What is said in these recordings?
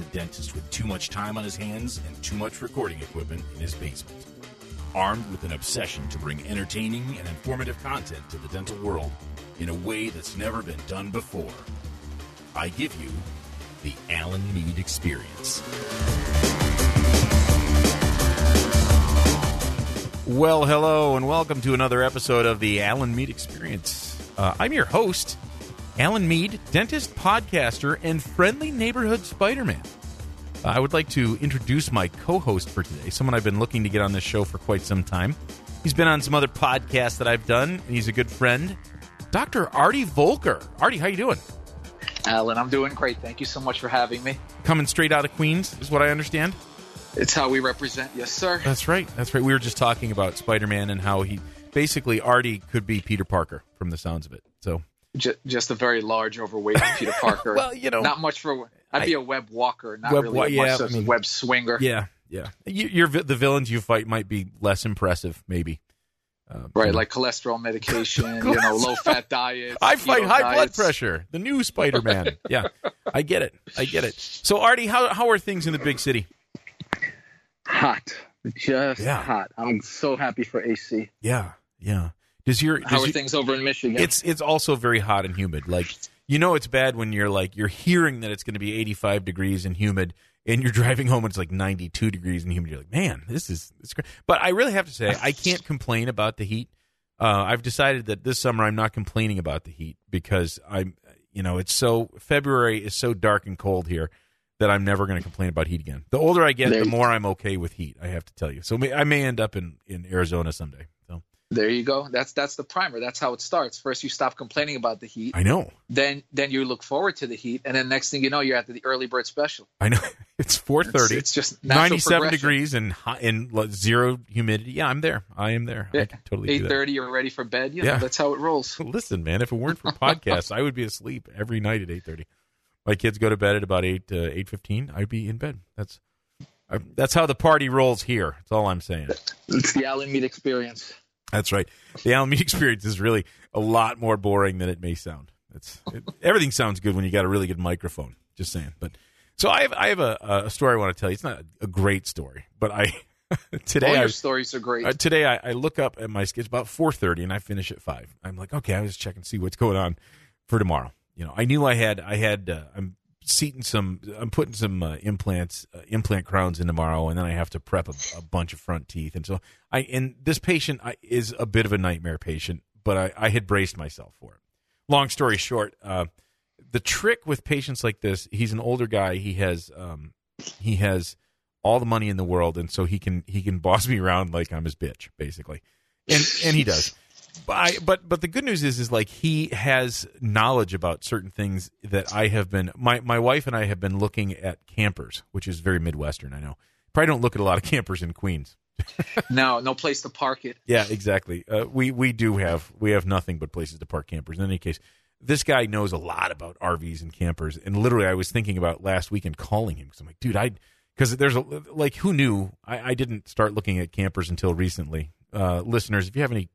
a dentist with too much time on his hands and too much recording equipment in his basement. Armed with an obsession to bring entertaining and informative content to the dental world in a way that's never been done before, I give you the Alan Mead Experience. Well, hello, and welcome to another episode of the Alan Mead Experience. Uh, I'm your host, Alan Mead, dentist, podcaster, and friendly neighborhood Spider Man. I would like to introduce my co host for today, someone I've been looking to get on this show for quite some time. He's been on some other podcasts that I've done, and he's a good friend, Dr. Artie Volker. Artie, how you doing? Alan, I'm doing great. Thank you so much for having me. Coming straight out of Queens, is what I understand. It's how we represent. Yes, sir. That's right. That's right. We were just talking about Spider Man and how he basically Artie could be Peter Parker from the sounds of it. So just, just a very large, overweight Peter Parker. well, you know, not much for. I'd be a web walker, not web, really yeah, I mean, a web swinger. Yeah, yeah. You, you're the villains you fight might be less impressive, maybe. Uh, right, like cholesterol medication, you know, low fat diet. I fight high diets. blood pressure. The new Spider Man. yeah, I get it. I get it. So, Artie, how how are things in the big city? Hot, just yeah. hot. I'm so happy for AC. Yeah, yeah. Does your does how are you, things over in Michigan? It's it's also very hot and humid. Like you know, it's bad when you're like you're hearing that it's going to be 85 degrees and humid, and you're driving home and it's like 92 degrees and humid. You're like, man, this is this great. But I really have to say, I can't complain about the heat. Uh, I've decided that this summer I'm not complaining about the heat because I'm, you know, it's so February is so dark and cold here that I'm never going to complain about heat again. The older I get, the more I'm okay with heat. I have to tell you. So I may end up in in Arizona someday. There you go. That's that's the primer. That's how it starts. First, you stop complaining about the heat. I know. Then then you look forward to the heat, and then next thing you know, you're at the early bird special. I know. It's four thirty. It's, it's, just ninety-seven degrees and hot, and zero humidity. Yeah, I'm there. I am there. Yeah. Totally. Eight thirty, you're ready for bed. You know, yeah, that's how it rolls. Listen, man, if it weren't for podcasts, I would be asleep every night at eight thirty. My kids go to bed at about eight uh, eight fifteen. I'd be in bed. That's I, that's how the party rolls here. That's all I'm saying. It's the Alan Mead experience. That's right. The Alan Mead experience is really a lot more boring than it may sound. It's it, everything sounds good when you got a really good microphone. Just saying. But so I have I have a, a story I want to tell you. It's not a great story, but I today All your I, stories are great. Uh, today I, I, look up at my schedule It's about four thirty and I finish at five. I'm like, okay, I was checking see what's going on for tomorrow. You know, I knew I had I had uh, I'm seating some I'm putting some uh, implants uh, implant crowns in tomorrow, and then I have to prep a, a bunch of front teeth, and so I and this patient I, is a bit of a nightmare patient, but I, I had braced myself for it. Long story short. Uh, the trick with patients like this, he's an older guy. He has um, he has all the money in the world, and so he can he can boss me around like I'm his bitch, basically, and and he does. But I, but but the good news is is like he has knowledge about certain things that I have been my my wife and I have been looking at campers, which is very midwestern. I know. Probably don't look at a lot of campers in Queens. no, no place to park it. Yeah, exactly. Uh, we we do have we have nothing but places to park campers. In any case, this guy knows a lot about RVs and campers. And literally, I was thinking about last weekend calling him because I'm like, dude, I because there's a like who knew I, I, didn't start looking at campers until recently. Uh, listeners, if you have any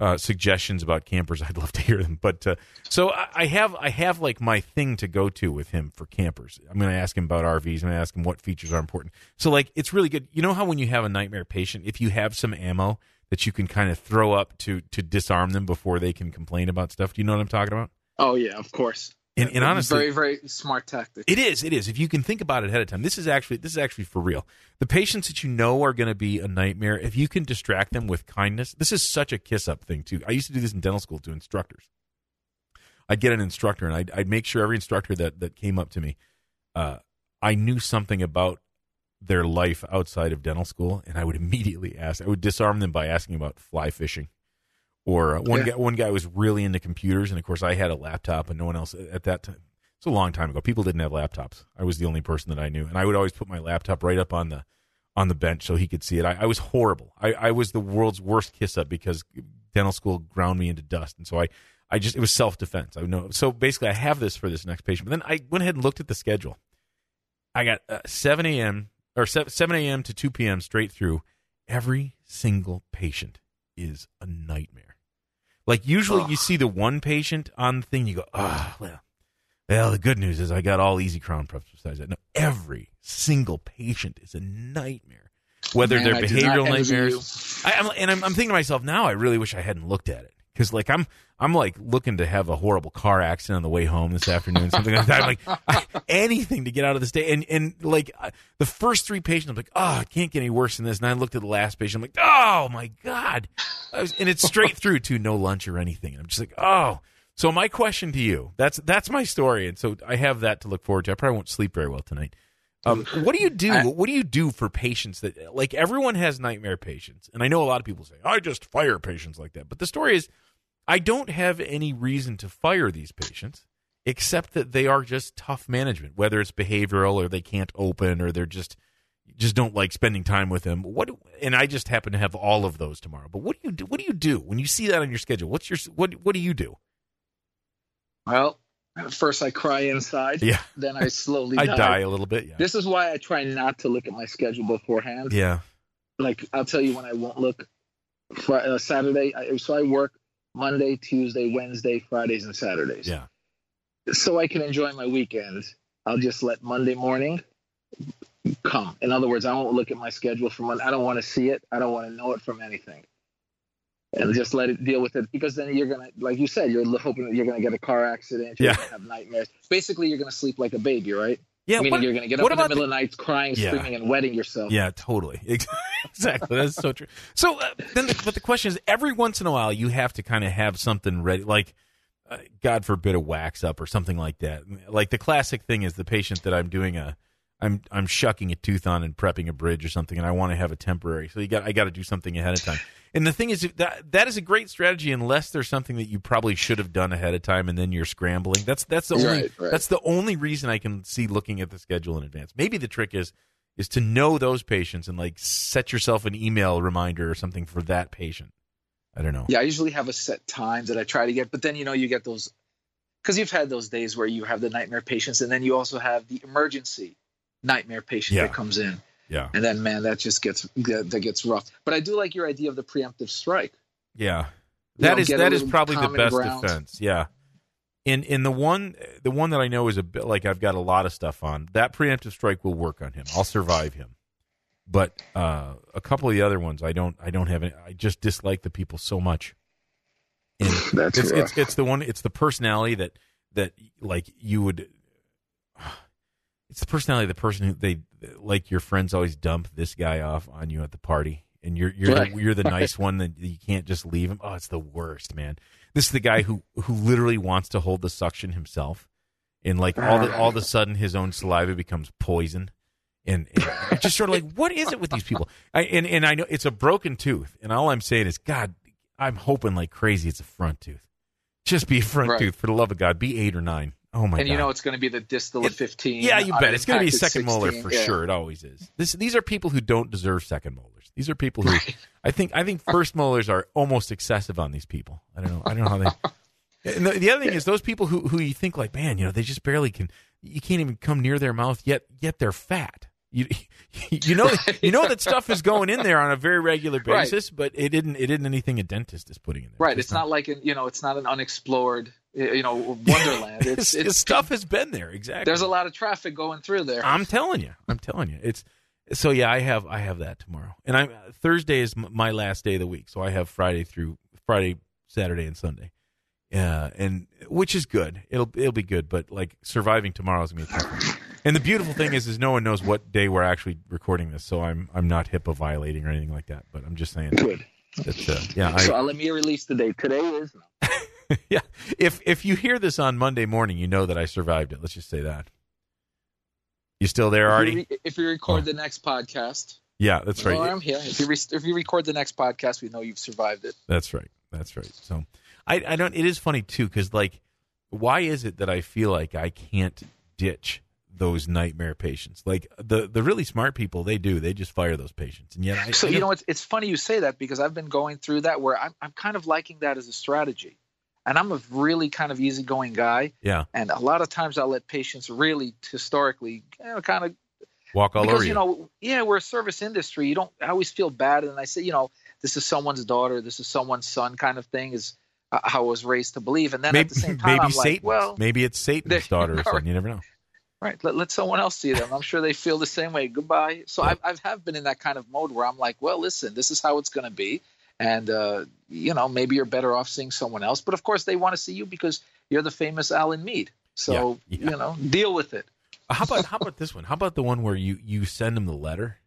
uh, suggestions about campers, I'd love to hear them. But uh, so I, I, have I have like my thing to go to with him for campers. I'm going to ask him about RVs. I'm going to ask him what features are important. So like it's really good. You know how when you have a nightmare patient, if you have some ammo that you can kind of throw up to to disarm them before they can complain about stuff. Do you know what I'm talking about? Oh yeah, of course. And, and honestly, very very smart tactic. It is. It is. If you can think about it ahead of time, this is actually this is actually for real. The patients that you know are going to be a nightmare, if you can distract them with kindness, this is such a kiss up thing too. I used to do this in dental school to instructors. I'd get an instructor and I'd, I'd make sure every instructor that that came up to me, uh, I knew something about their life outside of dental school, and I would immediately ask. I would disarm them by asking about fly fishing, or uh, one yeah. guy. One guy was really into computers, and of course, I had a laptop, and no one else at that time. It's a long time ago. People didn't have laptops. I was the only person that I knew, and I would always put my laptop right up on the on the bench so he could see it. I, I was horrible. I, I was the world's worst kiss up because dental school ground me into dust, and so I. I just it was self defense. I know. So basically, I have this for this next patient. But then I went ahead and looked at the schedule. I got uh, 7 a.m or 7 a.m. to 2 p.m. straight through, every single patient is a nightmare. Like usually you see the one patient on the thing, you go, ah, oh, well, Well, the good news is I got all easy crown preps besides that. No, every single patient is a nightmare. Whether Man, they're I behavioral nightmares, I, I'm, and I'm, I'm thinking to myself now. I really wish I hadn't looked at it because, like, I'm I'm like looking to have a horrible car accident on the way home this afternoon, something like that. I'm like I, anything to get out of this day, and and like uh, the first three patients, I'm like, oh, it can't get any worse than this. And I looked at the last patient, I'm like, oh my god, I was, and it's straight through to no lunch or anything. And I'm just like, oh. So my question to you, that's that's my story, and so I have that to look forward to. I probably won't sleep very well tonight. Um, what do you do? I- what do you do for patients that like everyone has nightmare patients, and I know a lot of people say I just fire patients like that, but the story is I don't have any reason to fire these patients except that they are just tough management, whether it's behavioral or they can't open or they're just just don't like spending time with them. What and I just happen to have all of those tomorrow. But what do you do? What do you do when you see that on your schedule? What's your what what do you do? Well, first I cry inside. Yeah. Then I slowly I die. die a little bit. Yeah. This is why I try not to look at my schedule beforehand. yeah. Like I'll tell you when I won't look. Fri- uh, Saturday, I, so I work Monday, Tuesday, Wednesday, Fridays, and Saturdays. Yeah. So I can enjoy my weekend. I'll just let Monday morning come. In other words, I won't look at my schedule for Monday. I don't want to see it. I don't want to know it from anything. And just let it deal with it because then you're gonna, like you said, you're hoping that you're gonna get a car accident. You're Yeah. gonna have nightmares. Basically, you're gonna sleep like a baby, right? Yeah. Meaning what- you're gonna get up in the about middle of the night crying, Yeah. screaming, and wetting yourself. Yeah, totally. exactly. That's so true. So uh, then, the, but the question is, every once in a while, you have to kind of have something ready, like uh, God forbid, a wax up or something like that. Like the classic thing is the patient that I'm doing a, I'm I'm shucking a tooth on and prepping a bridge or something, and I want to have a temporary. So you got I got to do something ahead of time. And the thing is that that is a great strategy unless there's something that you probably should have done ahead of time, and then you're scrambling. That's that's the only Right, right. that's the only reason I can see looking at the schedule in advance. Maybe the trick is is to know those patients and like set yourself an email reminder or something for that patient. I don't know. Yeah, I usually have a set time that I try to get, but then you know you get those because you've had those days where you have the nightmare patients, and then you also have the emergency nightmare patient Yeah. that comes in, Yeah. and then man, that just gets that gets rough. But I do like your idea of the preemptive strike. Yeah. You that know, is that is probably the best ground. defense. Yeah. In in the one the one that I know is a bit like I've got a lot of stuff on. That preemptive strike will work on him. I'll survive him. But uh, a couple of the other ones I don't I don't have any I just dislike the people so much. And That's it's, rough. it's it's the one it's the personality that that like you would it's the personality of the person who they like your friends always dump this guy off on you at the party and you're you're Right. the, you're the nice one that you can't just leave him. Oh it's the worst man. This is the guy who who literally wants to hold the suction himself and like all the, all of a sudden his own saliva becomes poison and, and just sort of like what is it with these people? I, and and I know it's a broken tooth and all I'm saying is God I'm hoping like crazy it's a front tooth. Just be a front Right. tooth for the love of God be eight or nine oh my god. and God you know it's going to be the distal of 15. yeah, you bet. It's going to be second molar for Yeah. sure. It always is. This, these are people who don't deserve second molars. These are people who I think I think first molars are almost excessive on these people. I don't know. I don't know how they. And the, the other thing is those people who who you think like, man, you know, they just barely can. You can't even come near their mouth yet. Yet they're fat. You you know you know that stuff is going in there on a very regular Right. basis, but it didn't it isn't anything a dentist is putting in there. Right. It's not like an, you know, it's not an unexplored, you know, wonderland. It's, It's, it's stuff has been there exactly. There's a lot of traffic going through there. I'm telling you, I'm telling you, it's so yeah. I have I have that tomorrow, and I'm Thursday is my last day of the week, so I have Friday through Friday, Saturday, and Sunday. Yeah, and which is good. It'll it'll be good, but like surviving tomorrow is gonna be tough. And the beautiful thing is, is no one knows what day we're actually recording this, so I'm I'm not HIPAA violating or anything like that. But I'm just saying Good. that uh, yeah, so I, uh, let me release the date. Today is yeah. If if you hear this on Monday morning, you know that I survived it. Let's just say that. You still there, If Artie? you, re- if you record Oh. the next podcast, yeah, that's right. I'm here. If you re- if you record the next podcast, we know you've survived it. That's right. That's right. So I I don't it is funny too cuz like why is it that I feel like I can't ditch those nightmare patients? Like the the really smart people they do. They just fire those patients. And yet I So you know, it's it's funny you say that because I've been going through that where I'm I'm kind of liking that as a strategy, and I'm a really kind of easygoing guy, yeah, and a lot of times I'll let patients really historically you know, kind of walk all over. because over you know yeah we're a service industry you don't I always feel bad and I say you know this is someone's daughter this is someone's son kind of thing is how I was raised to believe. And then maybe, at the same time, maybe I'm Satan. like, well, maybe it's Satan's daughter or something. You never know. Right. Let, let someone else see them. I'm sure they feel the same way. Goodbye. So yeah. I've, I've been in that kind of mode where I'm like, well, listen, this is how it's going to be. And, uh, you know, maybe you're better off seeing someone else. But of course, they want to see you because you're the famous Alan Mead. So, yeah, yeah. you know, deal with it. How about how about this one? How about the one where you you send them the letter?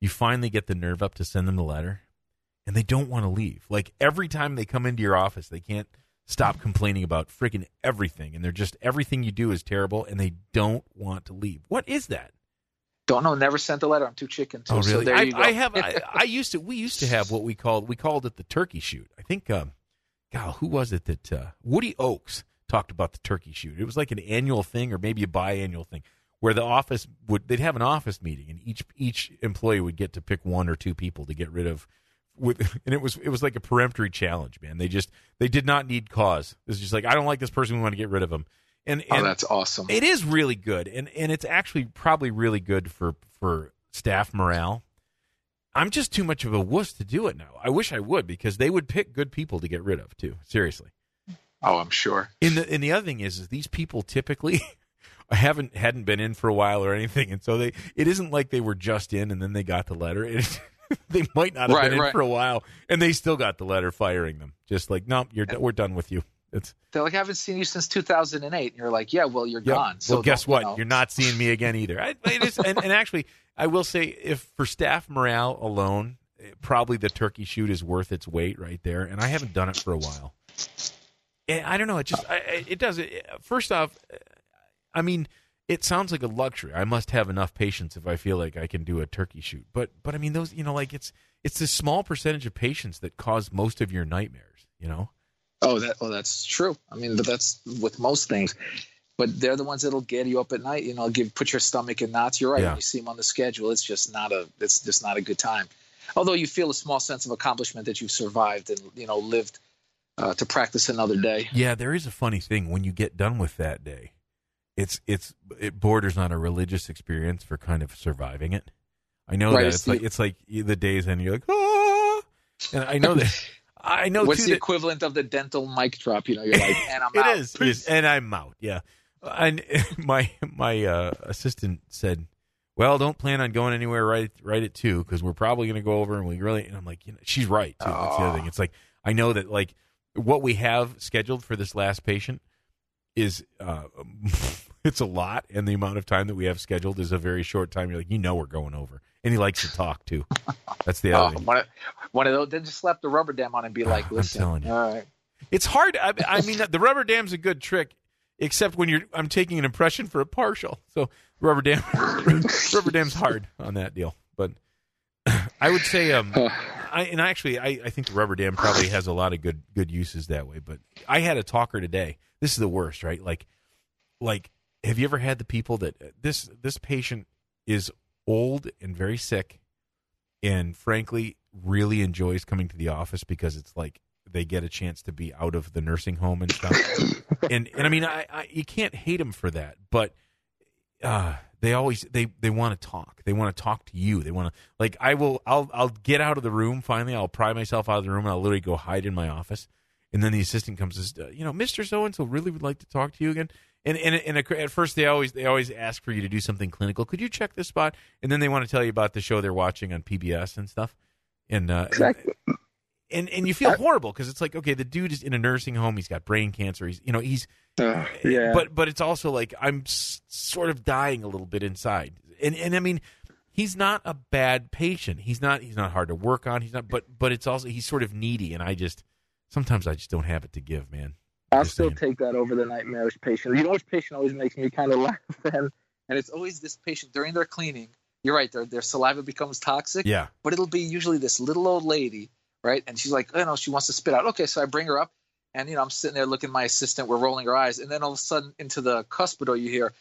You finally get the nerve up to send them the letter, and they don't want to leave. Like every time they come into your office, they can't stop complaining about freaking everything, and they're just everything you do is terrible, and they don't want to leave. What is that? Don't know. Never sent a letter. I'm too chicken. To, oh, really? So I, I, have. I, I, used to. We used to have what we called. We called it the turkey shoot. I think. Um, God, who was it that uh, Woody Oakes talked about the turkey shoot? It was like an annual thing, or maybe a biannual thing, where the office would. They'd have an office meeting, and each each employee would get to pick one or two people to get rid of with and it was it was like a peremptory challenge, man. They just they did not need cause. It's just like I don't like this person. We want to get rid of him. And, oh, and oh, that's awesome. It is really good, and and it's actually probably really good for for staff morale. I'm just too much of a wuss to do it now. I wish I would because they would pick good people to get rid of too. Seriously. Oh, I'm sure. And the and the other thing is, is these people typically haven't hadn't been in for a while or anything, and so they it isn't like they were just in and then they got the letter. It, they might not have right, been in right. for a while, and they still got the letter firing them. Just like, no, you're we're done with you. It's they're like, I haven't seen you since 2008. And you're like, yeah, well, you're yep. gone. So well, guess what? You know. You're not seeing me again either. I, and, and actually, I will say, if for staff morale alone, eh, probably the turkey shoot is worth its weight right there. And I haven't done it for a while. And I don't know. It just I, it does it. First off, eh, I mean, it sounds like a luxury. I must have enough patience if I feel like I can do a turkey shoot. But but I mean those you know like it's it's this small percentage of patients that cause most of your nightmares. You know. Oh, that oh that's true. I mean, but that's with most things. But they're the ones that'll get you up at night. You know, give put your stomach in knots. You're right. Yeah. When you see them on the schedule, it's just not a it's just not a good time. Although you feel a small sense of accomplishment that you've survived and you know lived uh, to practice another day. Yeah, there is a funny thing when you get done with that day it's it's it borders on a religious experience for kind of surviving it. I know right, that it's, like it's like the days and you're like ah, and I know that I know. What's the that, equivalent of the dental mic drop? You know, you're like, and I'm it out. Is, it is, and I'm out. Yeah, and my my uh, assistant said, "Well, don't plan on going anywhere right right at two because we're probably going to go over and we really." And I'm like, you know, she's right too. That's the other thing. It's like I know that like what we have scheduled for this last patient is uh, it's a lot, and the amount of time that we have scheduled is a very short time. You're like, you know, we're going over, and he likes to talk too. That's the other. Oh, one, of, one of those. Then just slap the rubber dam on and be like, listen, I'm telling you. all right. It's hard. I, I mean, the rubber dam's a good trick, except when you're. I'm taking an impression for a partial, so rubber dam, rubber dam's hard on that deal. But I would say, um, I and actually, I, I think the rubber dam probably has a lot of good good uses that way. But I had a talker today. This is the worst, right? Like, like have you ever had the people that this this patient is old and very sick and frankly really enjoys coming to the office because it's like they get a chance to be out of the nursing home and stuff. And and i mean I, I you can't hate them for that but uh they always they they want to talk. They want to talk to you. They want to like i will i'll i'll get out of the room finally. I'll pry myself out of the room and i'll literally go hide in my office. And then the assistant comes and says you know mr so and so really would like to talk to you again and and, and at first they always they always ask for you to do something clinical. Could you check this spot? And then they want to tell you about the show they're watching on PBS and stuff. And uh, exactly. And and you feel horrible because it's like okay, the dude is in a nursing home. He's got brain cancer. He's you know he's uh, yeah. But but it's also like I'm s- sort of dying a little bit inside. And and I mean he's not a bad patient. He's not he's not hard to work on. He's not but but it's also he's sort of needy and I just sometimes I just don't have it to give, man. I'll still take that over the nightmarish patient. You know which patient always makes me kind of laugh, and and it's always this patient during their cleaning. You're right, their their saliva becomes toxic. Yeah. But it'll be usually this little old lady, right? And she's like, oh no, she wants to spit out. Okay, so I bring her up, and you know I'm sitting there looking at my assistant. We're rolling our eyes, and then all of a sudden into the cuspidor you hear,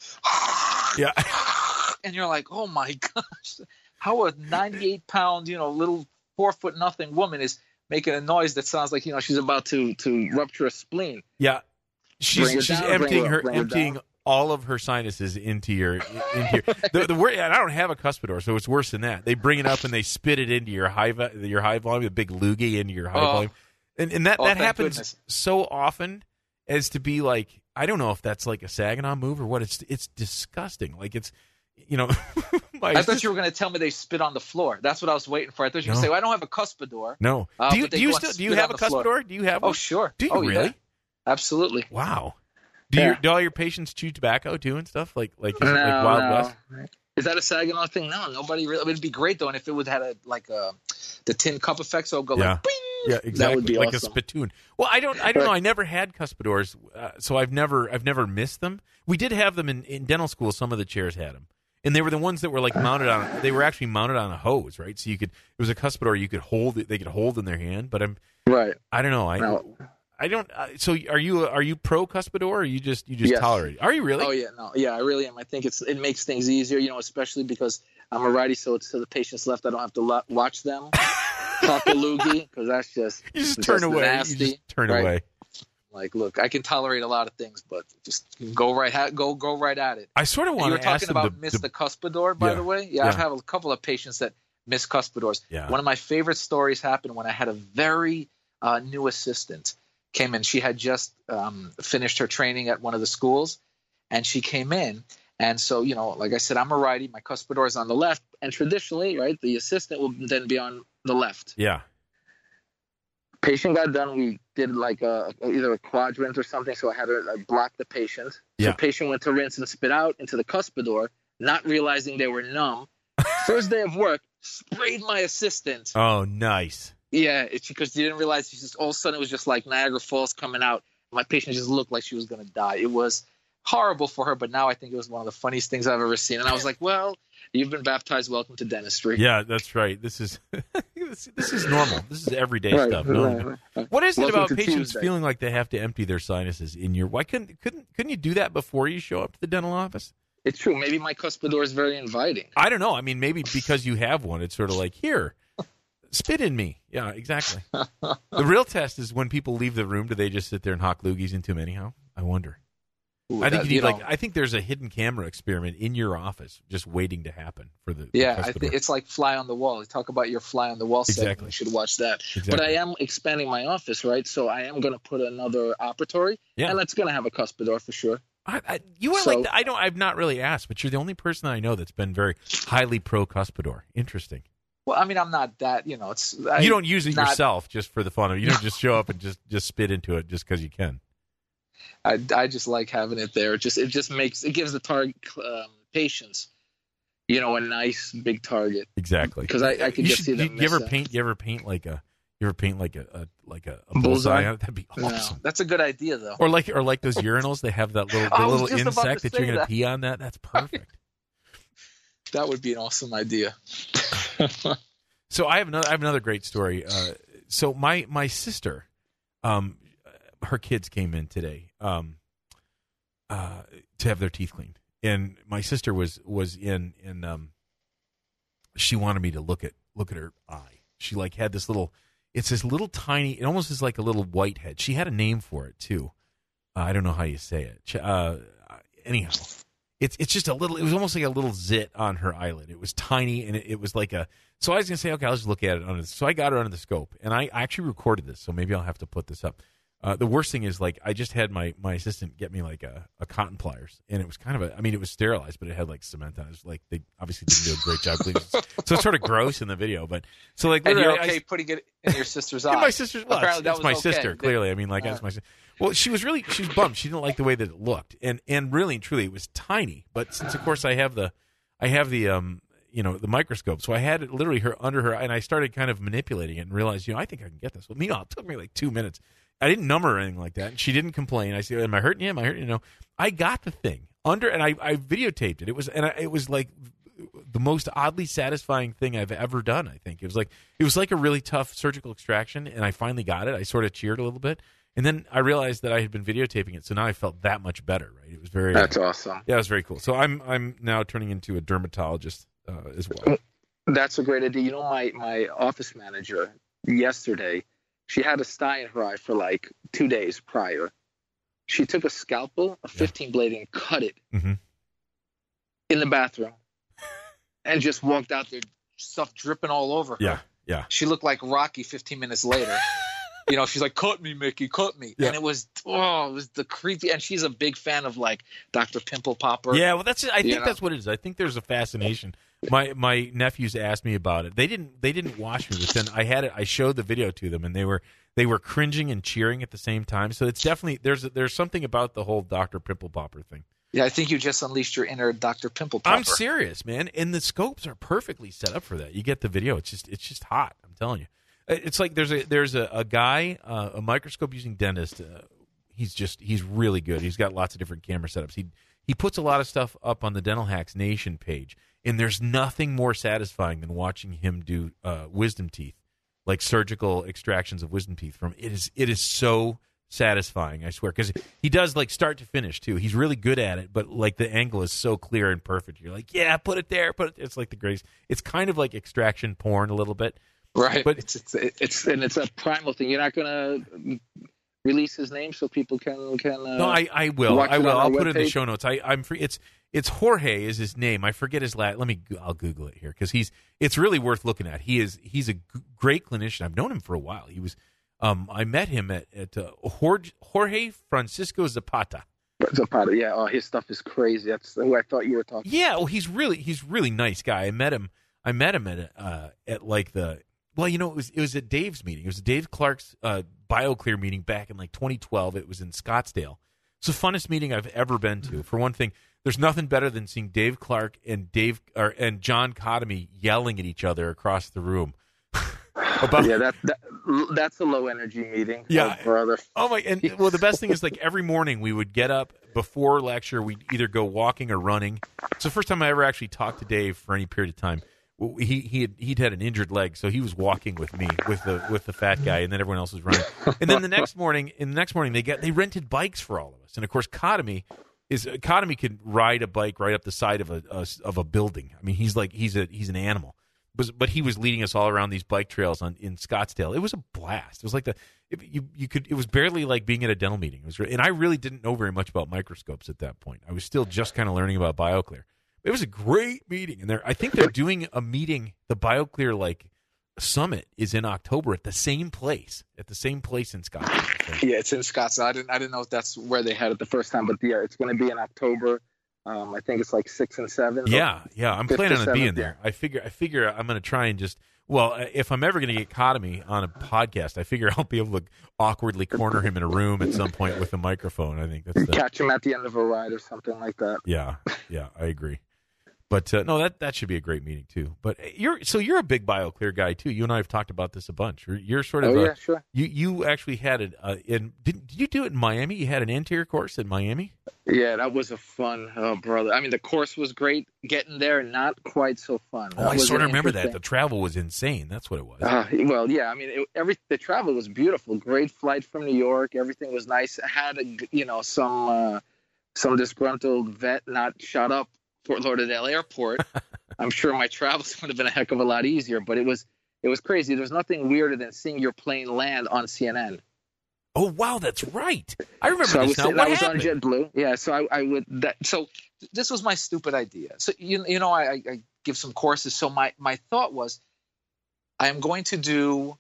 yeah, and you're like, oh my gosh, how a 98 pound, you know, little four foot nothing woman is making a noise that sounds like you know she's about to to rupture a spleen. Yeah, she's she's down, emptying her, her emptying all of her sinuses into your into your the, the word. I don't have a cuspidor, so it's worse than that. They bring it up and they spit it into your high your high volume, a big loogie into your high oh. volume. and and that Oh, that happens goodness. so often as to be like I don't know if that's like a Saginaw move or what. It's it's disgusting. Like it's you know. I thought you were going to tell me they spit on the floor. That's what I was waiting for. I thought you were No. going to say, well, I don't have a cuspidor. no. Uh, do you do you still do you have a the floor. cuspidor? Do you have Oh, one? sure. Do you oh, yeah. really? Absolutely. Wow. Do Yeah. your do all your patients chew tobacco too and stuff like like is it No, like Wild no. West? Is that a Saginaw thing? No, nobody really. It'd be great though, and if it would had a like a the tin cup effect, so it'd go Yeah. like, bing. Yeah, exactly. would be like awesome. a spittoon. Well, I don't. I don't know. I never had cuspidors, uh, so I've never. I've never missed them. We did have them in, in dental school. Some of the chairs had them, and they were the ones that were like mounted on. They were actually mounted on a hose, right? So you could. It was a cuspidor you could hold. It, they could hold in their hand. But I'm. Right. I don't know. I. No. I don't. Uh, so are you? Are you pro cuspidor? Or you just you just Yes. tolerate? it? Are you really? Oh yeah, no, yeah, I really am. I think it's it makes things easier, you know, especially because I'm a righty, so it's to the patients left. I don't have to lo- watch them talk to loogie because that's just you just turn just away. nasty, you just turn right? away. Like, look, I can tolerate a lot of things, but just go right, ha- go go right at it. I sort of want to ask talking about the- miss the- the, cuspidor, by Yeah. the way. Yeah, Yeah. I've a couple of patients that miss cuspidors. Yeah. One of my favorite stories happened when I had a very uh, new assistant came in. She had just um, finished her training at one of the schools, and she came in. And so, you know, like I said, I'm a righty. My cuspidor is on the left, and traditionally, right, the assistant will then be on the left. yeah. Patient got done. We did like a either a quadrant or something, so I had to like, block the patient. Yeah. So patient went to rinse and spit out into the cuspidor, not realizing they were numb. First day of work, sprayed my assistant. Oh, nice. Yeah, it's because she didn't realize. Just all of a sudden it was just like Niagara Falls coming out. My patient just looked like she was gonna die. It was horrible for her, but now I think it was one of the funniest things I've ever seen. And I was like, well, you've been baptized. Welcome to dentistry. Yeah, that's right. This is this, this is normal. This is everyday Right, stuff. Right, right. What is it about patients Tuesday. feeling like they have to empty their sinuses in your? Why couldn't couldn't couldn't you do that before you show up to the dental office? It's true. Maybe my cuspidor is very inviting. I don't know. I mean, maybe because you have one, it's sort of like here, spit in me. Yeah, exactly. the real test is when people leave the room. Do they just sit there and hawk loogies into them anyhow? I wonder. Ooh, I think that- you need know, like I think there's a hidden camera experiment in your office just waiting to happen for the the yeah, I cuspidor. think it's like fly on the wall. Talk about your fly on the wall segment. Exactly. You should watch that. Exactly. But I am expanding my office, right? So I am going to put another operatory, Yeah. and that's going to have a cuspidor for sure. I, I, you are So- like I don't. I've not really asked, but you're the only person I know that's been very highly pro cuspidor. Interesting. Well, I mean, I'm not that. You know, it's I, you don't use it not- yourself just for the fun of it. You don't just show up and just just spit into it just because you can. I, I just like having it there. It just it just makes it gives the target um, patients, you know, a nice big target. Exactly. Because I- I could you just see them You, you ever paint? You ever paint like a? You ever paint like a, a like a, a bullseye? Bullseye? That'd be No. awesome. That's a good idea, though. Or like or like those urinals. They have that little the little insect that you're gonna that. pee on. That that's perfect. That would be an awesome idea. So I have another I have another great story. Uh, so my my sister, um, her kids came in today, um, uh, to have their teeth cleaned, and my sister was was in in um. She wanted me to look at look at her eye. She like had this little. It's this little tiny. It almost is like a little whitehead. She had a name for it too. Uh, I don't know how you say it. Uh, anyhow, it's it's just a little. It was almost like a little zit on her eyelid. It was tiny, and it, it was like a. So I was gonna say, okay, I'll just look at it under. So I got her under the scope, and I actually recorded this. So maybe I'll have to put this up. Uh, the worst thing is like I just had my my assistant get me like a, a cotton pliers, and it was kind of a. I mean, it was sterilized, but it had like cement on it. It was like they obviously didn't do a great job cleaning. it. So it's sort of gross in the video, but so like And you're literally, I- okay putting it in your sister's eye. my sister's well, Apparently it's, that it's was my okay. sister. Clearly, I mean, like Yeah. that's my. sis- Well, she was really she was bummed. She didn't like the way that it looked, and and really and truly, it was tiny. But since of course I have the, I have the um you know the microscope, so I had it literally her under her, and I started kind of manipulating it and realized you know I think I can get this. Well, meanwhile, it took me like two minutes. I didn't numb her or anything like that, and she didn't complain. I said, "Am I hurting you? Am I hurting you?" No, I got the thing under, and I I videotaped it. It was and I, it was like the most oddly satisfying thing I've ever done. I think it was like it was like a really tough surgical extraction, and I finally got it. I sort of cheered a little bit, and then I realized that I had been videotaping it, so now I felt that much better. Right? It was very That's awesome. yeah, it was very cool. So I'm I'm now turning into a dermatologist uh, as well. That's a great idea. You know, my my office manager yesterday, she had a sty in her eye for like two days prior. She took a scalpel, a 15 blade, and cut it Mhm. in the bathroom, and just walked out there. Stuff dripping all over her. Yeah, yeah. She looked like Rocky 15 minutes later. you know, she's like, "Cut me, Mickey, cut me," yeah. and it was oh, it was the creepy. And she's a big fan of like Dr. Pimple Popper. Yeah, well, that's I think know? that's what it is. I think there's a fascination. My my nephews asked me about it. They didn't they didn't watch me, but then I had it. I showed the video to them, and they were they were cringing and cheering at the same time. So it's definitely there's there's something about the whole Dr. Pimple Popper thing. Yeah, I think you just unleashed your inner Dr. Pimple Popper. I'm serious, man. And the scopes are perfectly set up for that. You get the video. It's just it's just hot. I'm telling you. It's like there's a there's a, a guy, uh, a microscope using dentist. Uh, he's just he's really good. He's got lots of different camera setups. He he puts a lot of stuff up on the Dental Hacks Nation page, and there's nothing more satisfying than watching him do uh, wisdom teeth, like surgical extractions of wisdom teeth. From it is it is so satisfying. I swear, because he does like start to finish too. He's really good at it, but like the angle is so clear and perfect. You're like, yeah, put it there. Put it. It's like the greatest. It's kind of like extraction porn a little bit Right. But it's it's it's and it's a primal thing. You're not gonna release his name so people can can. Uh, no, I I will. I will. I'll put it in the show notes. I I'm free. It's it's Jorge is his name. I forget his last. Let me. I'll Google it here because he's. It's really worth looking at. He is. He's a g- great clinician. I've known him for a while. He was. Um, I met him at at uh, Jorge, Jorge Francisco Zapata. Zapata, yeah. Oh, his stuff is crazy. That's who I thought you were talking. Yeah. Well, he's really he's really nice guy. I met him. I met him at uh at like the well, you know, it was it was at Dave's meeting. It was Dave Clark's uh, BioClear meeting back in like 2012. It was in Scottsdale. It's the funnest meeting I've ever been to. For one thing, there's nothing better than seeing Dave Clark and Dave or and John Khademi yelling at each other across the room. About, yeah, that, that that's a low energy meeting. Yeah, brother. Oh my! And well, the best thing is like every morning we would get up before lecture. We'd either go walking or running. It's the first time I ever actually talked to Dave for any period of time he he had he'd had an injured leg, so he was walking with me with the with the fat guy, and then everyone else was running. And then the next morning, in the next morning, they get they rented bikes for all of us, and of course, Khademi is Khademi can ride a bike right up the side of a, a, of a building. I mean, he's like he's a he's an animal. But, but he was leading us all around these bike trails on in Scottsdale. It was a blast. It was like the you you could it was barely like being at a dental meeting. It was and I really didn't know very much about microscopes at that point. I was still just kind of learning about BioClear. It was a great meeting, and they're I think they're doing a meeting. The BioClear like summit is in October at the same place at the same place in Scottsdale. Yeah, it's in Scottsdale. I didn't I didn't know if that's where they had it the first time, but yeah, it's going to be in October. Um, I think it's like six and seven. Yeah, yeah. I'm planning on being there. I figure I figure I'm going to try and just well, if I'm ever going to get Khademi on a podcast, I figure I'll be able to awkwardly corner him in a room at some point with a microphone. I think that's the, catch him at the end of a ride or something like that. Yeah, yeah, I agree. But uh, no, that that should be a great meeting too. But uh, you're so you're a big BioClear guy too. You and I have talked about this a bunch. You're, you're sort of oh, a, yeah, sure. You you actually had it uh, in did, did you do it in Miami? You had an anterior course in Miami. Yeah, that was a fun, oh brother. I mean, the course was great. Getting there, not quite so fun. Oh, I sort of remember that. The travel was insane. That's what it was. Uh, well, yeah. I mean, it, every the travel was beautiful. Great flight from New York. Everything was nice. I had a, you know some uh, some disgruntled vet not shut up Fort Lauderdale Airport, I'm sure my travels would have been a heck of a lot easier. But it was it was crazy. There's nothing weirder than seeing your plane land on CNN. Oh wow, that's right. I remember so I was, now. I was on JetBlue. Yeah, so I, I, would that. So this was my stupid idea. So you you know I, I give some courses. So my my thought was, I am going to do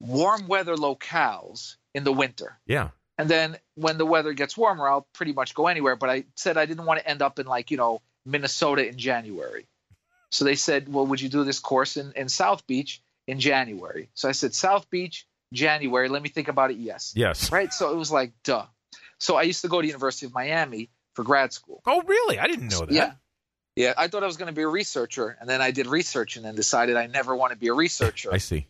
warm weather locales in the winter. Yeah. And then when the weather gets warmer, I'll pretty much go anywhere. But I said I didn't want to end up in like you know Minnesota in January. So they said, Well, would you do this course in, in South Beach in January? So I said, South Beach, January. Let me think about it. Yes. Yes. Right. So it was like, duh. So I used to go to University of Miami for grad school. Oh, really? I didn't know that. Yeah. Yeah. I thought I was going to be a researcher. And then I did research and then decided I never want to be a researcher. I see.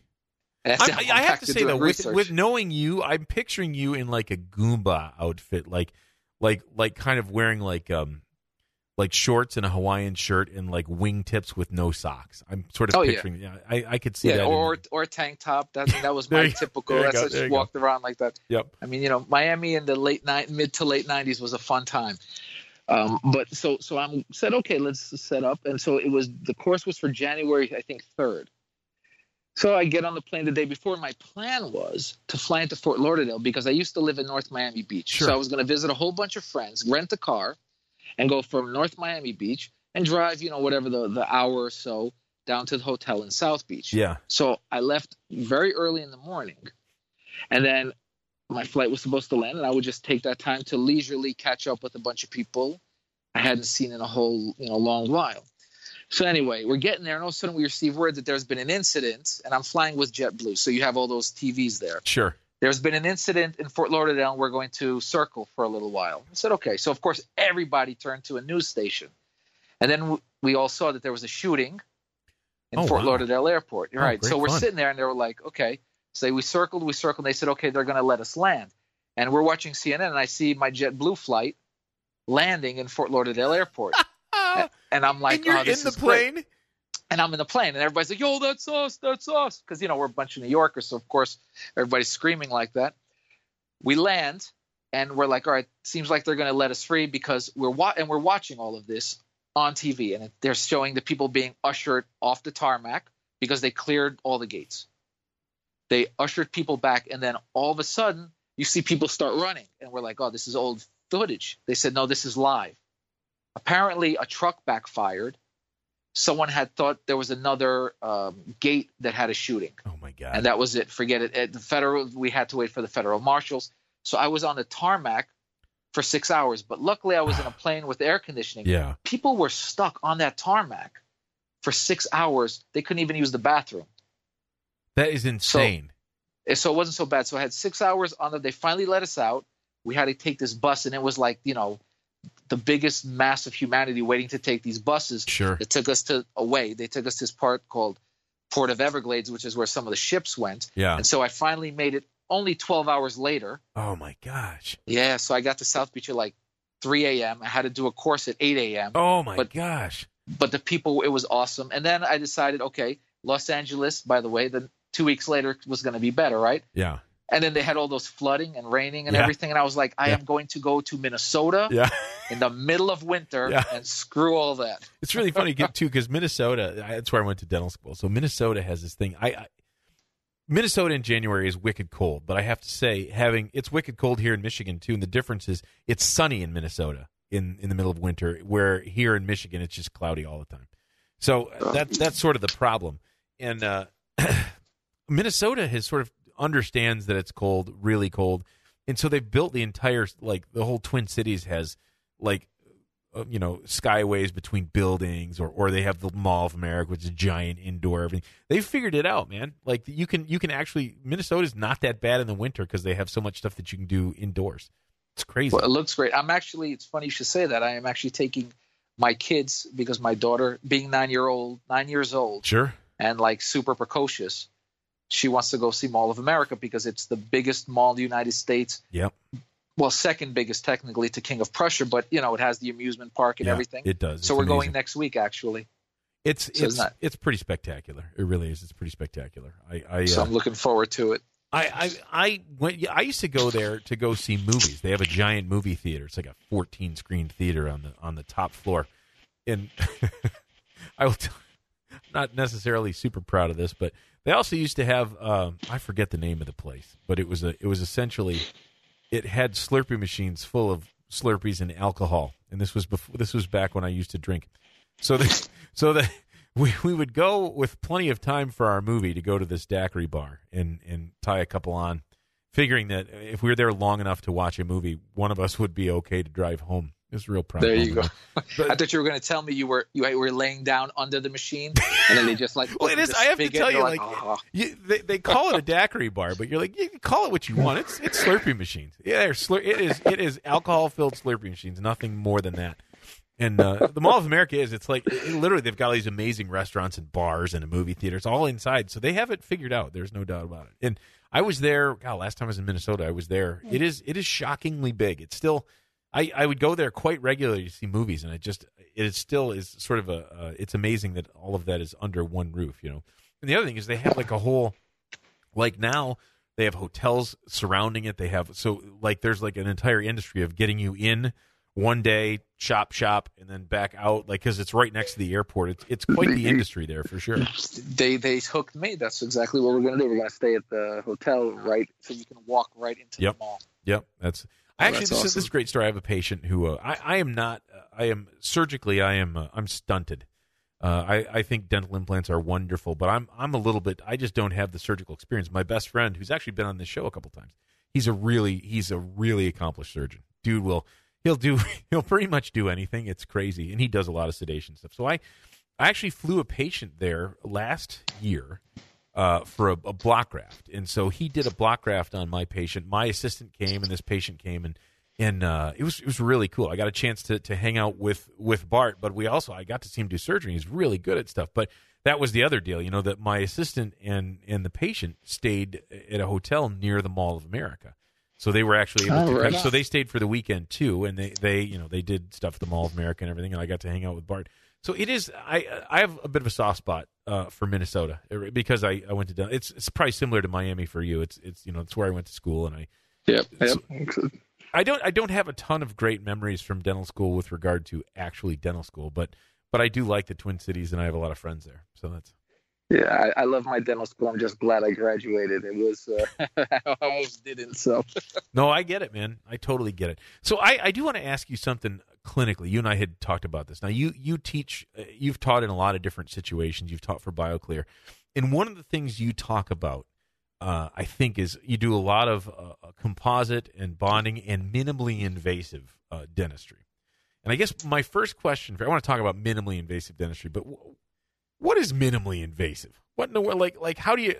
I, I, have to, to say though, with, with knowing you, I'm picturing you in like a Goomba outfit, like, like, like, kind of wearing like um like shorts and a Hawaiian shirt and like wingtips with no socks. I'm sort of oh, picturing. Yeah, yeah I, I could see yeah, that. Or or tank top. That that was my typical. That's I just walked go. around like that. Yep. I mean, you know, Miami in the late night, mid to late '90s was a fun time. Um, but so so I'm said okay, let's set up, and so it was the course was for January, I think third. So I get on the plane the day before. My plan was to fly into Fort Lauderdale because I used to live in North Miami Beach. Sure. So I was going to visit a whole bunch of friends, rent a car, and go from North Miami Beach and drive, you know, whatever the, the hour or so down to the hotel in South Beach. Yeah. So I left very early in the morning. And then my flight was supposed to land, and I would just take that time to leisurely catch up with a bunch of people I hadn't seen in a whole you know long while. So anyway, we're getting there, and all of a sudden we receive word that there's been an incident, and I'm flying with JetBlue, so you have all those TVs there. Sure. There's been an incident in Fort Lauderdale, and we're going to circle for a little while. I said, okay. So of course everybody turned to a news station, and then we all saw that there was a shooting in oh, Fort wow. Lauderdale Airport. Oh, right. So we're fun. sitting there, and they were like, okay. So we circled, we circled. And they said, okay, they're going to let us land, and we're watching CNN, and I see my JetBlue flight landing in Fort Lauderdale Airport. and I'm like, and you're oh, in the plane. Great. And I'm in the plane, and everybody's like, "Yo, that's us, that's us," because you know we're a bunch of New Yorkers, so of course everybody's screaming like that. We land, and we're like, "All right, seems like they're going to let us free because we're wa- and we're watching all of this on TV, and they're showing the people being ushered off the tarmac because they cleared all the gates. They ushered people back, and then all of a sudden you see people start running, and we're like, "Oh, this is old footage." They said, "No, this is live." apparently a truck backfired. Someone had thought there was another um, gate that had a shooting. Oh my god! And that was it. Forget it. At the federal, we had to wait for the federal marshals. So I was on the tarmac for six hours. But luckily, I was in a plane with air conditioning. Yeah. People were stuck on that tarmac for six hours. They couldn't even use the bathroom. That is insane. So, so it wasn't so bad. So I had six hours on them. They finally let us out. We had to take this bus, and it was like you know the biggest mass of humanity waiting to take these buses. Sure. It took us to away. They took us to this part called Port of Everglades, which is where some of the ships went. Yeah. And so I finally made it only 12 hours later. Oh my gosh. Yeah. So I got to South Beach at like 3 a.m. I had to do a course at 8 a.m. Oh my but, gosh. But the people, it was awesome. And then I decided, okay, Los Angeles, by the way, then two weeks later was going to be better, right? Yeah and then they had all those flooding and raining and yeah. everything and i was like i yeah. am going to go to minnesota yeah. in the middle of winter yeah. and screw all that. It's really funny too because minnesota that's where i went to dental school. So minnesota has this thing. I, I, minnesota in january is wicked cold but i have to say having it's wicked cold here in michigan too and the difference is it's sunny in minnesota in, in the middle of winter where here in michigan it's just cloudy all the time. So that, that's sort of the problem. And uh, minnesota has sort of understands that it's cold, really cold, and so they've built the entire like the whole Twin Cities has like uh, you know skyways between buildings, or or they have the Mall of America, which is giant indoor everything. They've figured it out, man. Like you can you can actually Minnesota's not that bad in the winter because they have so much stuff that you can do indoors. It's crazy. Well, it looks great. I'm actually. It's funny you should say that. I am actually taking my kids because my daughter, being nine year old, nine years old, sure, and like super precocious, she wants to go see Mall of America because it's the biggest mall in the United States. Yep. Well, second biggest technically to King of Prussia, but you know it has the amusement park and yeah, everything. It does. So it's we're amazing. going next week, actually. It's so it's it's, it's, pretty spectacular. It really is. It's pretty spectacular. I, I so uh, I'm looking forward to it. I, I I went. I used to go there to go see movies. They have a giant movie theater. It's like a 14 screen theater on the on the top floor, and I will. Tell, not necessarily super proud of this, but they also used to have um, I forget the name of the place, but it was a it was essentially it had Slurpee machines full of Slurpees and alcohol, and this was before this was back when I used to drink. So so the we we would go with plenty of time for our movie to go to this daiquiri bar and and tie a couple on, figuring that if we were there long enough to watch a movie, one of us would be okay to drive home. It's real proud. There you go. But, I thought you were going to tell me you were you were laying down under the machine, and then they just like. well, it is. I have to tell you, like, oh. you, they, they call it a daiquiri bar, but you're like, you call it what you want. It's it's Slurpee machines. Yeah, slur- it is. It is alcohol filled Slurpee machines. Nothing more than that. And uh, the Mall of America is. It's like it, literally they've got all these amazing restaurants and bars and a movie theater. It's all inside, so they have it figured out. There's no doubt about it. And I was there. God, last time I was in Minnesota, I was there. It is. It is shockingly big. It's still I, I would go there quite regularly to see movies, and it just it still is sort of a uh, it's amazing that all of that is under one roof, you know. And the other thing is they have like a whole like now they have hotels surrounding it. They have so like there's like an entire industry of getting you in one day, shop shop, and then back out, like because it's right next to the airport. It's it's quite the industry there for sure. They they hooked me. That's exactly what we're going to do. We're to stay at the hotel right, so you can walk right into yep. the mall. Yep, that's Actually, this, awesome. is, this is a great story. I have a patient who uh, I, I am not. Uh, I am surgically. I am. Uh, I'm stunted. Uh, I, I think dental implants are wonderful, but I'm I'm a little bit. I just don't have the surgical experience. My best friend, who's actually been on this show a couple times, he's a really he's a really accomplished surgeon. Dude will he'll do he'll pretty much do anything. It's crazy, and he does a lot of sedation stuff. So I I actually flew a patient there last year uh, for a, a block graft, and so he did a block graft on my patient. My assistant came, and this patient came, and and uh, it was it was really cool. I got a chance to to hang out with with Bart, but we also I got to see him do surgery. He's really good at stuff. But that was the other deal, you know, that my assistant and and the patient stayed at a hotel near the Mall of America. So they were actually able oh, to right. so they stayed for the weekend too, and they they you know they did stuff at the Mall of America and everything, and I got to hang out with Bart. So it is. I I have a bit of a soft spot uh, for Minnesota because I, I went to it's it's probably similar to Miami for you. It's it's you know it's where I went to school and I. Yep. yep. I don't I don't have a ton of great memories from dental school with regard to actually dental school, but but I do like the Twin Cities and I have a lot of friends there. So that's yeah, I, I love my dental school. I'm just glad I graduated. It was uh, I almost didn't. So no, I get it, man. I totally get it. So I I do want to ask you something clinically. You and I had talked about this. Now you you teach uh, you've taught in a lot of different situations. You've taught for BioClear, and one of the things you talk about uh, I think is you do a lot of uh, uh, composite and bonding and minimally invasive uh, dentistry. And I guess my first question for I want to talk about minimally invasive dentistry, but w- what is minimally invasive? What in the world? Like like how do you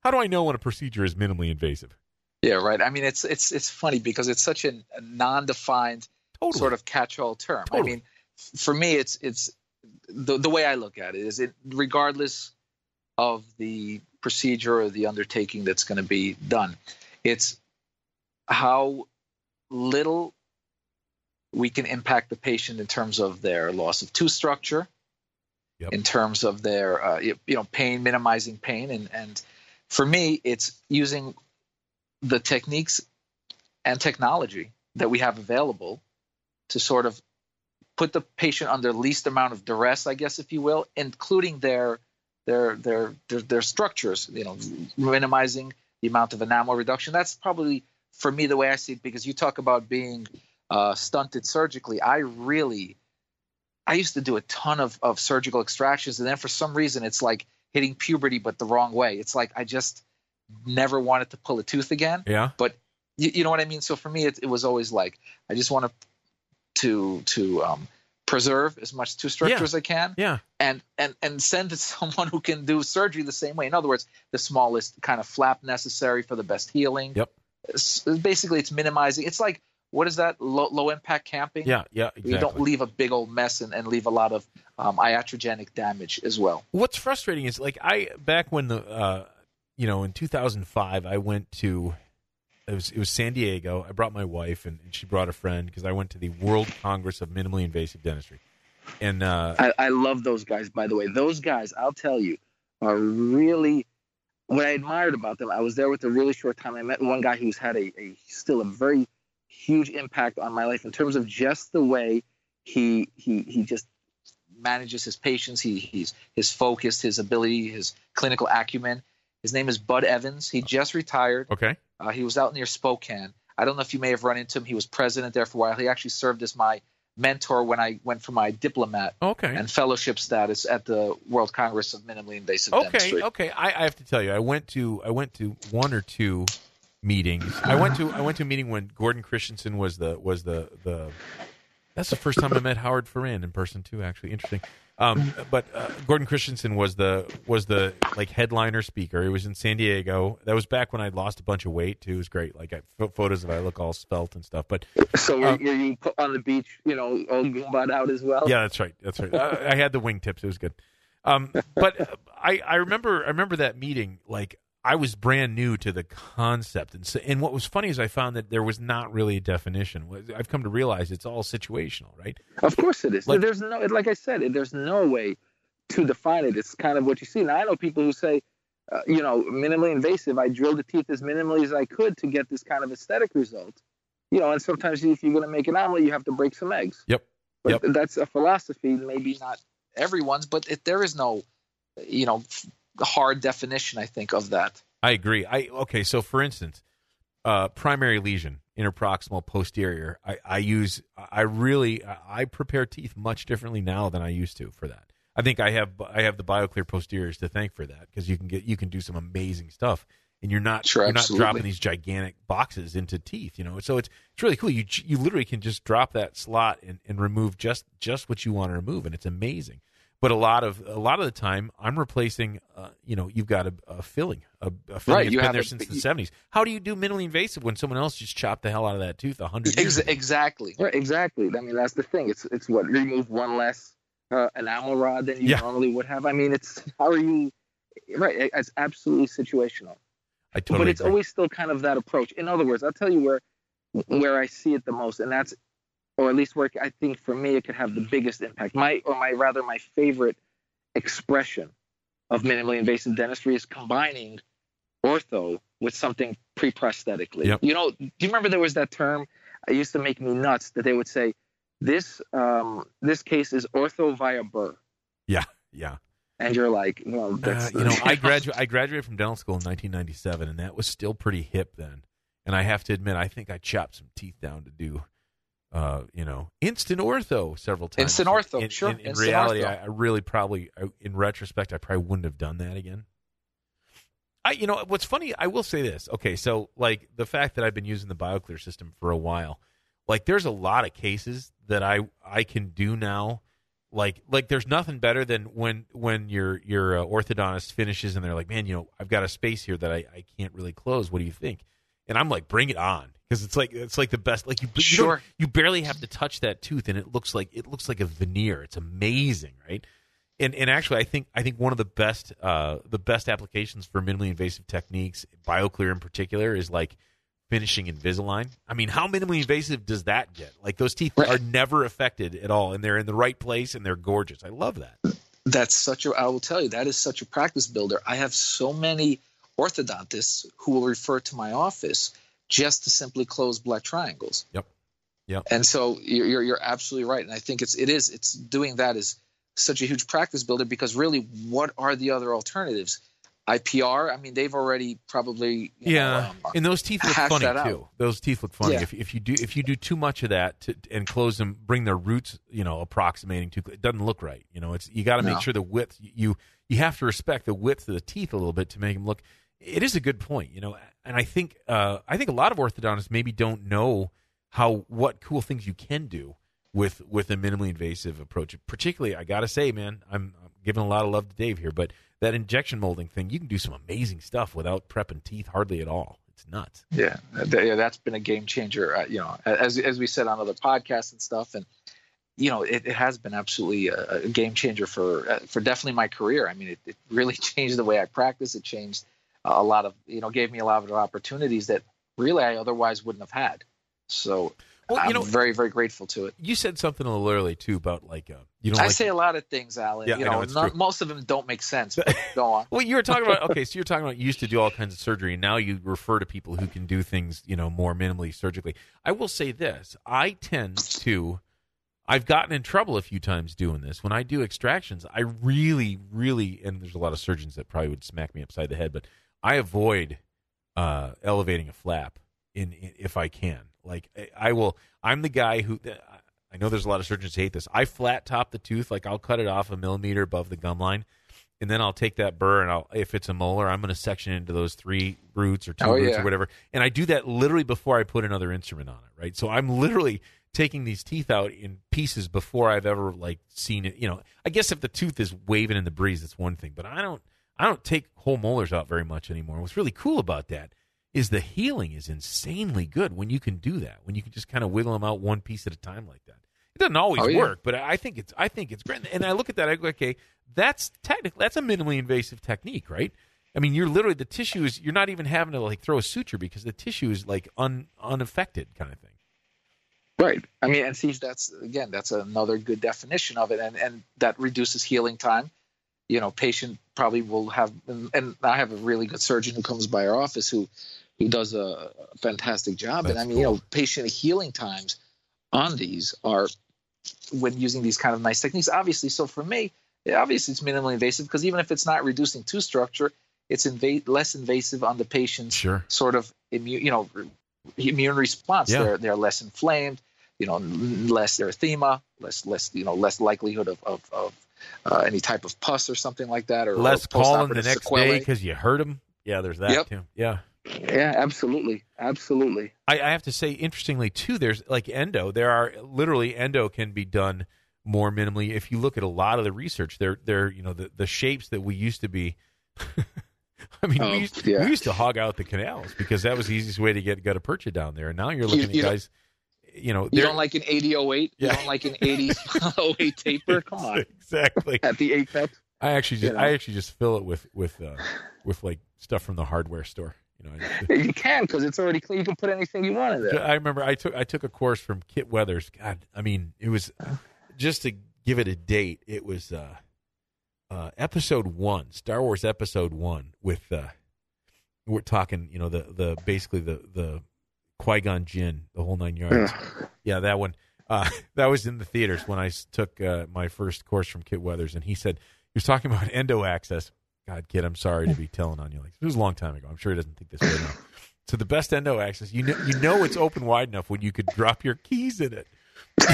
how do I know when a procedure is minimally invasive? Yeah, right. I mean, it's it's it's funny because it's such a, a non-defined totally. sort of catch-all term. Totally. I mean, for me, it's it's the the way I look at it is it regardless of the procedure or the undertaking that's going to be done. It's how little we can impact the patient in terms of their loss of tooth structure, yep. in terms of their uh, you know pain, minimizing pain, and and for me, it's using the techniques and technology that we have available to sort of put the patient under least amount of duress, I guess, if you will, including their their their their, their structures. You know, minimizing the amount of enamel reduction. That's probably for me the way I see it because you talk about being uh, stunted surgically. I really, I used to do a ton of of surgical extractions, and then for some reason it's like hitting puberty, but the wrong way. It's like I just never wanted to pull a tooth again. Yeah. But you, you know what I mean. So for me, it, it was always like I just want to to to um, preserve as much tooth structure yeah. as I can. Yeah. And and and send to someone who can do surgery the same way. In other words, the smallest kind of flap necessary for the best healing. Yep. It's, basically, it's minimizing. It's like what is that low, low impact camping? Yeah, yeah, exactly. You don't leave a big old mess and, and leave a lot of um, iatrogenic damage as well. What's frustrating is like I back when the uh, you know in 2005 I went to it was it was San Diego. I brought my wife and, and she brought a friend because I went to the World Congress of Minimally Invasive Dentistry. And uh, I, I love those guys. By the way, those guys, I'll tell you, are really what I admired about them. I was there with a really short time. I met one guy who's had a, a still a very huge impact on my life in terms of just the way he he he just manages his patients. He he's his focus, his ability, his clinical acumen. His name is Bud Evans. He just retired. Okay. Uh, he was out near Spokane. I don't know if you may have run into him. He was president there for a while. He actually served as my mentor when I went for my diplomat okay. and fellowship status at the World Congress of Minimally Invasive okay, Dentistry. Okay, I, I have to tell you, I went to I went to one or two meetings. I went to I went to a meeting when Gordon Christensen was the was the the. That's the first time I met Howard Farran in person too. Actually, interesting. Um, but uh, Gordon Christensen was the was the like headliner speaker. He was in San Diego. That was back when I'd lost a bunch of weight too. It was great. Like I, photos of I look all spelt and stuff. But so were, uh, were you on the beach? You know, all goombad out as well. Yeah, that's right. That's right. I, I had the wingtips. It was good. Um, but I I remember I remember that meeting. Like I was brand new to the concept, and so, and what was funny is I found that there was not really a definition. I've come to realize it's all situational, right? Of course it is. Like, there's no, like I said, there's no way to define it. It's kind of what you see. Now I know people who say, uh, you know, minimally invasive. I drilled the teeth as minimally as I could to get this kind of aesthetic result. You know, and sometimes if you're going to make an omelet, you have to break some eggs. Yep. But yep. that's a philosophy, maybe not everyone's, but it, there is no, you know hard definition, I think, of that. I agree. I okay. So, for instance, uh, primary lesion, interproximal posterior. I, I use. I really. I prepare teeth much differently now than I used to for that. I think I have I have the BioClear posteriors to thank for that because you can get you can do some amazing stuff and you're not sure, you're not dropping these gigantic boxes into teeth. You know, so it's it's really cool. You you literally can just drop that slot and, and remove just just what you want to remove, and it's amazing. But a lot of a lot of the time, I'm replacing. Uh, you know, you've got a, a filling, a, a filling Right, that's you been there a- since the you- '70s. How do you do minimally invasive when someone else just chopped the hell out of that tooth a hundred years? Ex- ago? exactly. Right, exactly. I mean, that's the thing. It's it's what remove one less uh, enamel rod than you Yeah. normally would have. I mean, it's how are you? Right, it's absolutely situational. I totally. but it's agree. always still kind of that approach. In other words, I'll tell you where where I see it the most, and that's, or at least where I think for me it could have the biggest impact. My or my rather my favorite expression of minimally invasive dentistry is combining ortho with something pre-prosthetically. Yep. You know, do you remember there was that term? It used to make me nuts that they would say, "This um, this case is ortho via burr," yeah. Yeah. And you're like, "Well, Uh, you know, I graduated. I graduated from dental school in 1997, and that was still pretty hip then. And I have to admit, I think I chopped some teeth down to do, uh, you know, instant ortho several times. Instant ortho, In, sure, In, in reality, ortho. I really probably, in retrospect, I probably wouldn't have done that again. I, you know, what's funny, I will say this. Okay, so like the fact that I've been using the BioClear system for a while, like there's a lot of cases that I I can do now. Like like there's nothing better than when when your your uh, orthodontist finishes and they're like, man, you know, I've got a space here that I, I can't really close. What do you think? And I'm like, bring it on because it's like it's like the best. Like you, you, Sure. you barely have to touch that tooth and it looks like it looks like a veneer. It's amazing, right? And and actually, I think I think one of the best uh, the best applications for minimally invasive techniques, BioClear in particular, is like finishing Invisalign. I mean, how minimally invasive does that get? Like those teeth Right. are never affected at all, and they're in the right place and they're gorgeous. I love that. That's such a. I will tell you that is such a practice builder. I have so many orthodontists who will refer to my office just to simply close black triangles. Yep. Yep. And so you're you're, you're absolutely right, and I think it's it is it's doing that is such a huge practice builder because really, what are the other alternatives? IPR. I mean, they've already probably Yeah, know, um, and those teeth look funny that out. too. Those teeth look funny. Yeah. If if you do if you do too much of that to, and close them, bring their roots, you know, approximating too, it doesn't look right. You know, it's you got to make No. sure the width you you have to respect the width of the teeth a little bit to make them look. It is a good point, you know, and I think uh, I think a lot of orthodontists maybe don't know how what cool things you can do with with a minimally invasive approach. Particularly, I got to say, man, I'm, I'm giving a lot of love to Dave here, but that injection molding thing, you can do some amazing stuff without prepping teeth hardly at all. It's nuts. Yeah, yeah, that's been a game changer. Uh, you know, as as we said on other podcasts and stuff, and you know, it, it has been absolutely a, a game changer for uh, for definitely my career. I mean, it, it really changed the way I practice. It changed a lot of you know, gave me a lot of opportunities that really I otherwise wouldn't have had. So Well, I'm you know, very very grateful to it. you said something a little early too about like uh, you don't I like. say a lot of things, Alan. Yeah, you know, know, it's not- true. most of them don't make sense. But go on. well, you were talking about okay, so you're talking about you used to do all kinds of surgery, and now you refer to people who can do things, you know, more minimally surgically. I will say this: I tend to, I've gotten in trouble a few times doing this. When I do extractions, I really, really, and there's a lot of surgeons that probably would smack me upside the head, but I avoid uh, elevating a flap in, in if I can. Like I- I will, I'm the guy who. I know there's a lot of surgeons who hate this. I flat top the tooth, like I'll cut it off a millimeter above the gum line, and then I'll take that burr and I'll, if it's a molar, I'm going to section into those three roots or two Oh, roots yeah. or whatever, and I do that literally before I put another instrument on it, right? So I'm literally taking these teeth out in pieces before I've ever like seen it. You know, I guess if the tooth is waving in the breeze, it's one thing, but I don't, I don't take whole molars out very much anymore. What's really cool about that is the healing is insanely good when you can do that. When you can just kind of wiggle them out one piece at a time like that. It doesn't always Oh, yeah. work, but I think it's I think it's great. And I look at that, I go, okay, that's technically that's a minimally invasive technique, right? I mean, you're literally the tissue is you're not even having to like throw a suture because the tissue is like un unaffected kind of thing. Right. I mean, and see, that's again, that's another good definition of it, and and that reduces healing time. You know, patient probably will have, and, and I have a really good surgeon who comes by our office who who does a fantastic job. and I mean, you know, patient healing times on these are when using these kind of nice techniques. Obviously, so for me, obviously it's minimally invasive because even if it's not reducing tooth structure, it's inva- less invasive on the patient's Sure. sort of immune, you know, immune response. Yeah. They're they're less inflamed, you know, less erythema, less less you know less likelihood of of, of uh, any type of pus or something like that, or less or calling the next sequelae. day because you hurt him. Yeah, there's that Yep. too. Yeah. Yeah, absolutely, absolutely. I, I have to say, interestingly too, there's like endo. There are literally endo can be done more minimally. If you look at a lot of the research, they're they're you know the the shapes that we used to be. I mean, Oh, we, used, yeah. we used to hog out the canals because that was the easiest way to get gutta percha down there. And now you're looking you at guys, you know, You don't like an 8008? Yeah. You don't like an 8008 taper? Come on, exactly. at the apex. I actually just You know? I actually just fill it with with uh, with like stuff from the hardware store. You know, just- You can because it's already clean. You can put anything you want in there. I remember I took I took a course from Kit Weathers. God, I mean, it was just to give it a date. It was uh, uh, episode one, Star Wars episode one. With uh, we're talking, you know, the the basically the the Qui Gon Jinn, the whole nine yards. Ugh. Yeah, that one. Uh, that was in the theaters when I took uh, my first course from Kit Weathers, and he said he was talking about endo access. God, kid, I'm sorry to be telling on you. Like it was a long time ago. I'm sure he doesn't think this way now. So the best endo access, you know, you know, it's open wide enough when you could drop your keys in it.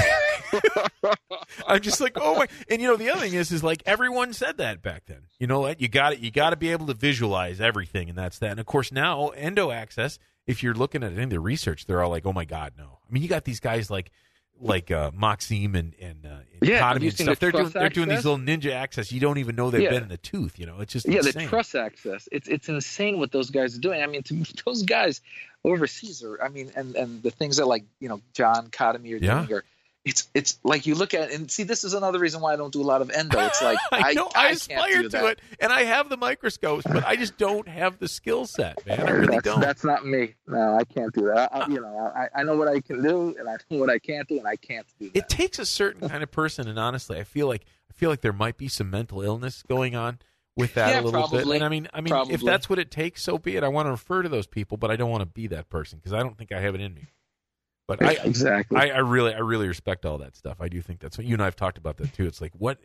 I'm just like, oh my! And you know, the other thing is, is like everyone said that back then. You know what? You got it. You got to be able to visualize everything, and that's that. And of course, now endo access. If you're looking at any of the research, they're all like, oh my god, no. I mean, you got these guys like like uh, Maxime and and, uh, and Yeah, and stuff. the They're doing they're doing these little ninja access. You don't even know they've Yeah. been in the tooth. You know, it's just Yeah, insane. the truss access. It's it's insane what those guys are doing. I mean, to me, those guys overseas are. I mean, and and the things that like you know John Khademi are Yeah. doing are. It's it's like you look at it and see this is another reason why I don't do a lot of endo. It's like I know I, can't aspire to that. it, and I have the microscopes, but I just don't have the skill set, man. I really that's, don't. that's not me. No, I can't do that. I, I- you know, I, I know what I can do, and I know what I can't do, and I can't do that. it takes a certain kind of person, and honestly, I feel like I feel like there might be some mental illness going on with that Yeah, a little bit. And I mean, I mean, if that's what it takes, so be it. I want to refer to those people, but I don't want to be that person because I don't think I have it in me. But I, exactly. I, I really, I really respect all that stuff. I do think that's what you and I have talked about that too. It's like what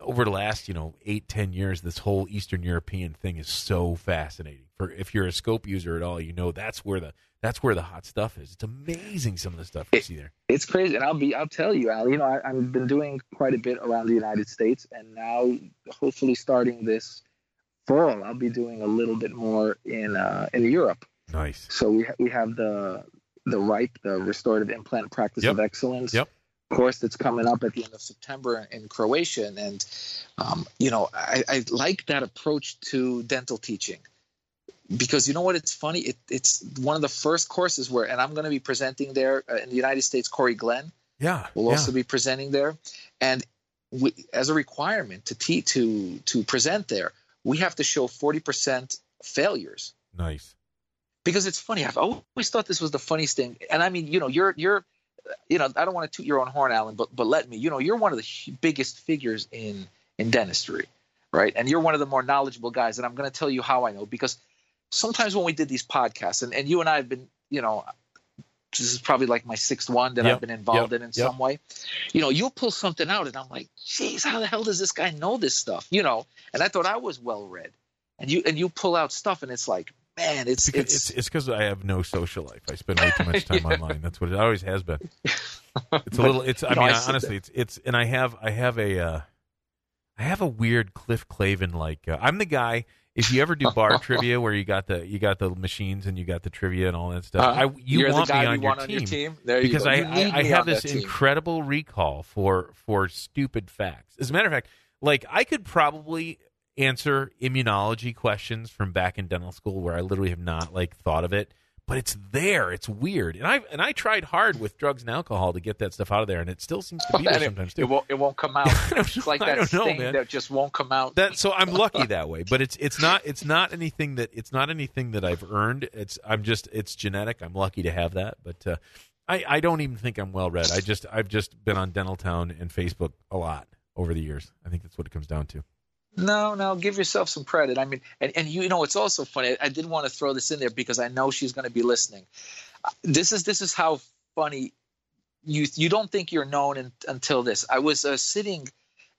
over the last, you know, eight, ten years, this whole Eastern European thing is so fascinating. For if you're a scope user at all, you know that's where the that's where the hot stuff is. It's amazing some of the stuff you see there. it's crazy, and I'll be I'll tell you, Al. You know, I, I've been doing quite a bit around the United States, and now hopefully starting this fall, I'll be doing a little bit more in uh, in Europe. Nice. So we ha- we have the the RIPE, the Restorative Implant Practice Yep. of Excellence Yep. course that's coming up at the end of September in Croatia, and um, you know I, I like that approach to dental teaching because you know what it's funny it, it's one of the first courses where and I'm going to be presenting there uh, in the United States. Corey Glenn Yeah. will yeah. also be presenting there, and we, as a requirement to te- to to present there, we have to show forty percent failures nice. Because it's funny. I've always thought this was the funniest thing, and I mean, you know, you're you're, you know, I don't want to toot your own horn, Alan, but but let me, you know, you're one of the biggest figures in in dentistry, right? And you're one of the more knowledgeable guys, and I'm going to tell you how I know because sometimes when we did these podcasts, and and you and I have been, you know. This is probably like my sixth one that Yep, I've been involved yep, in in yep. some way. You know, you'll pull something out, and I'm like, "Geez, how the hell does this guy know this stuff?" You know, and I thought I was well read, and you and you pull out stuff, and it's like, man, it's Because it's it's because I have no social life. I spend way too much time online. That's what it always has been. It's a little. It's. I No, mean, I honestly, it's. It's. And I have. I have a. Uh, I have a weird Cliff Clavin like. Uh, I'm the guy. If you ever do bar trivia where you got the you got the machines and you got the trivia and all that stuff, Uh-huh. I, you want me on we your want team, on your team. There you because go. I, You I, I have this incredible recall for for stupid facts. As a matter of fact, like I could probably answer immunology questions from back in dental school where I literally have not like thought of it, but it's there. It's weird, and I and I tried hard with drugs and alcohol to get that stuff out of there, and it still seems to be there it- sometimes It too. won't. It won't come out. It's like that don't know, sting man. that just won't come out. That so I'm lucky that way, but it's it's not it's not anything that it's not anything that I've earned. It's I'm just it's genetic. I'm lucky to have that, but uh, I I don't even think I'm well read. I just I've just been on Dental Town and Facebook a lot over the years. I think that's what it comes down to. No, no, give yourself some credit. I mean, and, and you know, it's also funny. I didn't want to throw this in there because I know she's going to be listening. Uh, This is this is how funny you you don't think you're known in, until this. I was uh, sitting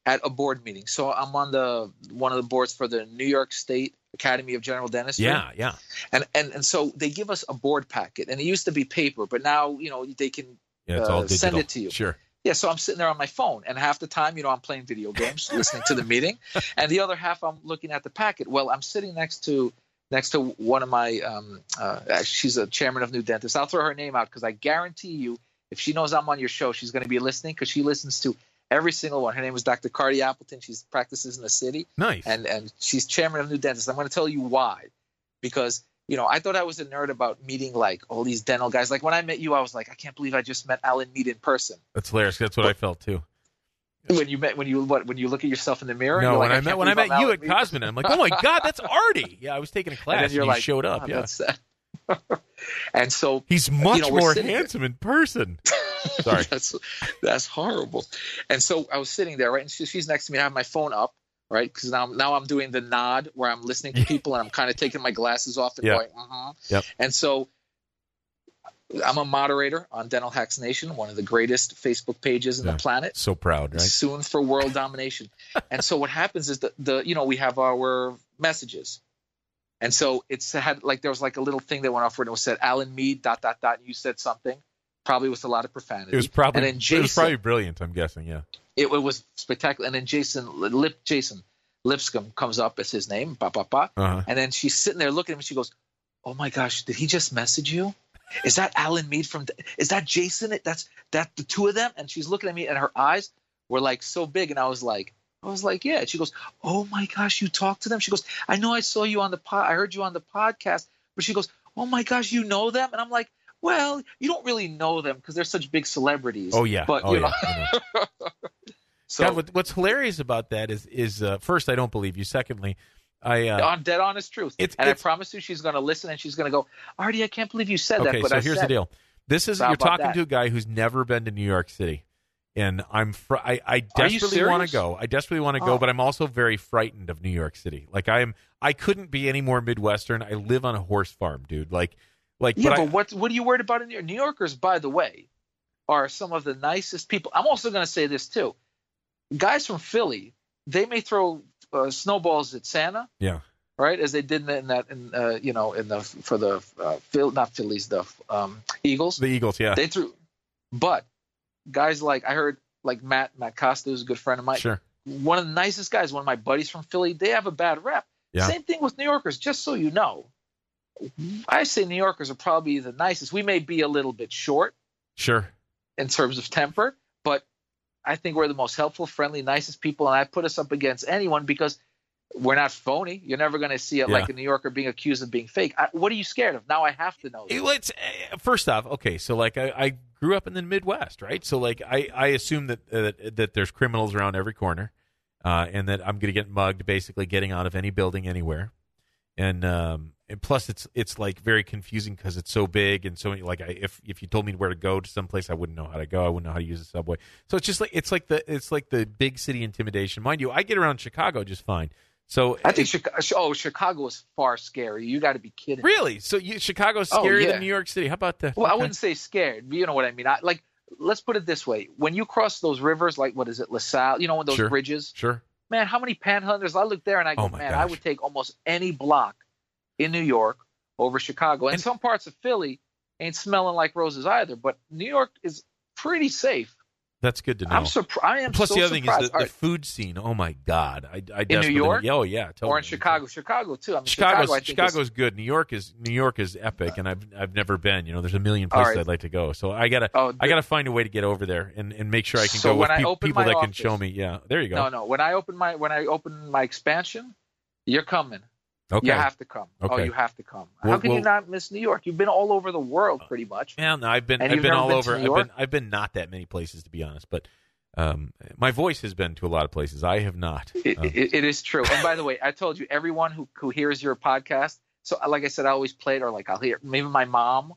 at a board meeting, so I'm on the one of the boards for the New York State Academy of General Dentistry. Yeah, yeah. and and and so they give us a board packet, and it used to be paper, but now you know they can Yeah, it's Uh, send it to you. Sure. Yeah, so I'm sitting there on my phone, and half the time, you know, I'm playing video games, listening to the meeting, and the other half, I'm looking at the packet. Well, I'm sitting next to next to one of my. Um, uh, she's a chairman of New Dentists. I'll throw her name out because I guarantee you, if she knows I'm on your show, she's going to be listening because she listens to every single one. Her name is Dr. Cardi Appleton. She practices in the city. Nice. And and she's chairman of New Dentists. I'm going to tell you why, because you know, I thought I was a nerd about meeting like all these dental guys. Like when I met you, I was like, I can't believe I just met Alan Mead in person. That's hilarious. That's what but, I felt too. When you met, when you what, when you look at yourself in the mirror. No, like, when I, I met when I met I'm you at Cosman, I'm like, oh my god, that's Artie. Yeah, I was taking a class, and, and you like, showed up. Oh, yeah. and so he's much you know, more handsome in person. Sorry, that's that's horrible. And so I was sitting there, right, and she, she's next to me. I have my phone up, right? Because now now I'm doing the nod where I'm listening to people and I'm kind of taking my glasses off and going, uh-huh. Yep. And so I'm a moderator on Dental Hacks Nation, one of the greatest Facebook pages in yeah. the planet. So proud, right? Soon for world domination. and so what happens is that the you know we have our messages, and so it's had like there was like a little thing that went off where it was said Alan Mead dot dot dot. And you said something, probably with a lot of profanity. It was probably and then Jason, it was probably brilliant. I'm guessing, yeah. It, it was spectacular. And then Jason Lip Jason Lipscomb comes up as his name, ba ba ba, uh-huh. and then she's sitting there looking at him. and She goes, "Oh my gosh, did he just message you? Is that Alan Mead from? Is that Jason? That's that the two of them?" And she's looking at me, and her eyes were like so big, and I was like. I was like, yeah. She goes, oh my gosh, you talked to them. She goes, I know I saw you on the pod. I heard you on the podcast. But she goes, oh my gosh, you know them. And I'm like, well, you don't really know them because they're such big celebrities. Oh yeah. But oh, you know. Yeah. so God, what, what's hilarious about that is is uh, first I don't believe you. Secondly, I uh, on dead honest truth. It's, and it's, I promise you, she's going to listen and she's going to go, Artie, I can't believe you said okay, that. Okay, so I here's said, the deal. This is you're talking that. to a guy who's never been to New York City, and I'm fr- I, I desperately want to go. I desperately want to go, oh. but I'm also very frightened of New York City. Like I am, I couldn't be any more Midwestern. I live on a horse farm, dude. Like like, yeah, but, but I, what what are you worried about in New York? New Yorkers, by the way, are some of the nicest people. I'm also going to say this too. Guys from Philly, they may throw uh, snowballs at Santa. Yeah. Right, as they did in that, in, uh, you know, in the for the uh, Phil, not Phillies, the um, Eagles. The Eagles, yeah. They threw, but guys like I heard, like Matt Matt Costa, who's a good friend of mine. Sure. One of the nicest guys, one of my buddies from Philly. They have a bad rep. Yeah. Same thing with New Yorkers. Just so you know, I say New Yorkers are probably the nicest. We may be a little bit short, sure, in terms of temper, I think we're the most helpful, friendly, nicest people, and I put us up against anyone because we're not phony. You're never going to see it yeah. like a New Yorker being accused of being fake. I, what are you scared of? Now I have to know. Let's uh, first off, okay. So like I, I, grew up in the Midwest, right? So like I, I assume that uh, that there's criminals around every corner, uh, and that I'm going to get mugged basically getting out of any building anywhere, and um, and plus it's it's like very confusing because it's so big and so many, like I, if if you told me where to go to someplace I wouldn't know how to go. I wouldn't know how to use the subway. So it's just like it's like the it's like the big city intimidation. Mind you I get around Chicago just fine. So I think Chicago oh Chicago is far scary. You got to be kidding. Really? So you, Chicago's oh, scarier oh, yeah. than New York City. How about that? Well okay. I wouldn't say scared but you know what I mean. I like let's put it this way. When you cross those rivers like what is it LaSalle you know those sure. bridges? Sure. Man how many panhandlers? I look there and I oh go oh man gosh. I would take almost any block in New York over Chicago. And, some parts of Philly ain't smelling like roses either, but New York is pretty safe. That's good to know. I'm surprised. I am Plus, so the other surprised. thing is the, the food scene. Oh my God! I, I in New York, oh yeah, totally. or in Chicago, Chicago too. I mean, Chicago's, Chicago, Chicago's is, good. New York is New York is epic, uh, and I've I've never been. You know, there's a million places right. I'd like to go. So I gotta oh, I gotta find a way to get over there and, and make sure I can so go with pe- people that office, can show me. Yeah, there you go. No, no. When I open my when I open my expansion, you're coming. Okay. You have to come. Oh, okay. Oh, you have to come. How can you not miss New York? You've been all over the world, pretty much. Yeah, no, I've been. I've been all been over. I've been. I've been not that many places, to be honest. But um, my voice has been to a lot of places. I have not. It, um, it, it is true. And by the way, I told you, everyone who who hears your podcast. So, like I said, I always play it, or like I'll hear maybe my mom.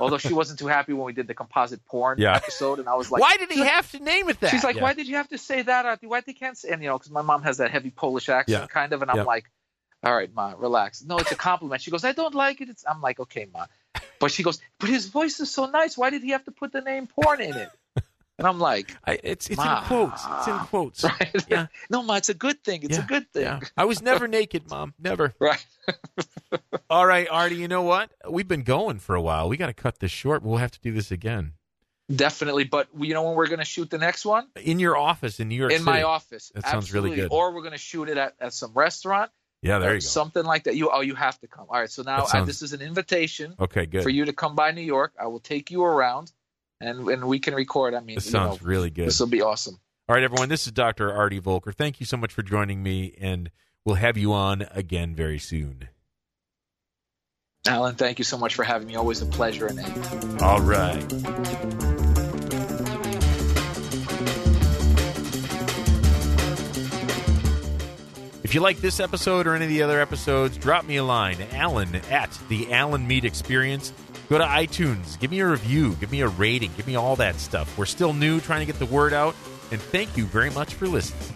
Although she wasn't too happy when we did the composite porn yeah. episode, and I was like, "Why did he have to name it that?" She's like, yeah. "Why did you have to say that? Why they can't say?" And you know, because my mom has that heavy Polish accent, yeah. kind of, and I'm like, all right, ma, relax. No, it's a compliment. She goes, I don't like it. It's, I'm like, okay, ma. But she goes, but his voice is so nice. Why did he have to put the name porn in it? And I'm like, I, it's it's in quotes. It's in quotes. Right? Yeah. no, ma, it's a good thing. It's yeah. a good thing. Yeah. I was never naked, mom. Never. Right. All right, Artie. You know what? We've been going for a while. We got to cut this short. We'll have to do this again. Definitely, but you know when we're going to shoot the next one in your office in New York. in City. my office. That sounds really good. Or we're going to shoot it at, at some restaurant. Yeah, there you go. Something like that. You oh, you have to come. All right. So now sounds- I, this is an invitation Okay, good. for you to come by New York. I will take you around, and and we can record. I mean, This you sounds know, really good. this will be awesome. All right, everyone. This is Dr. Artie Volker. Thank you so much for joining me, and we'll have you on again very soon. Alan, thank you so much for having me. Always a pleasure and All right. If you like this episode or any of the other episodes, drop me a line, Alan at the Alan Mead Experience. Go to iTunes, give me a review, give me a rating, give me all that stuff. We're still new, trying to get the word out, and thank you very much for listening.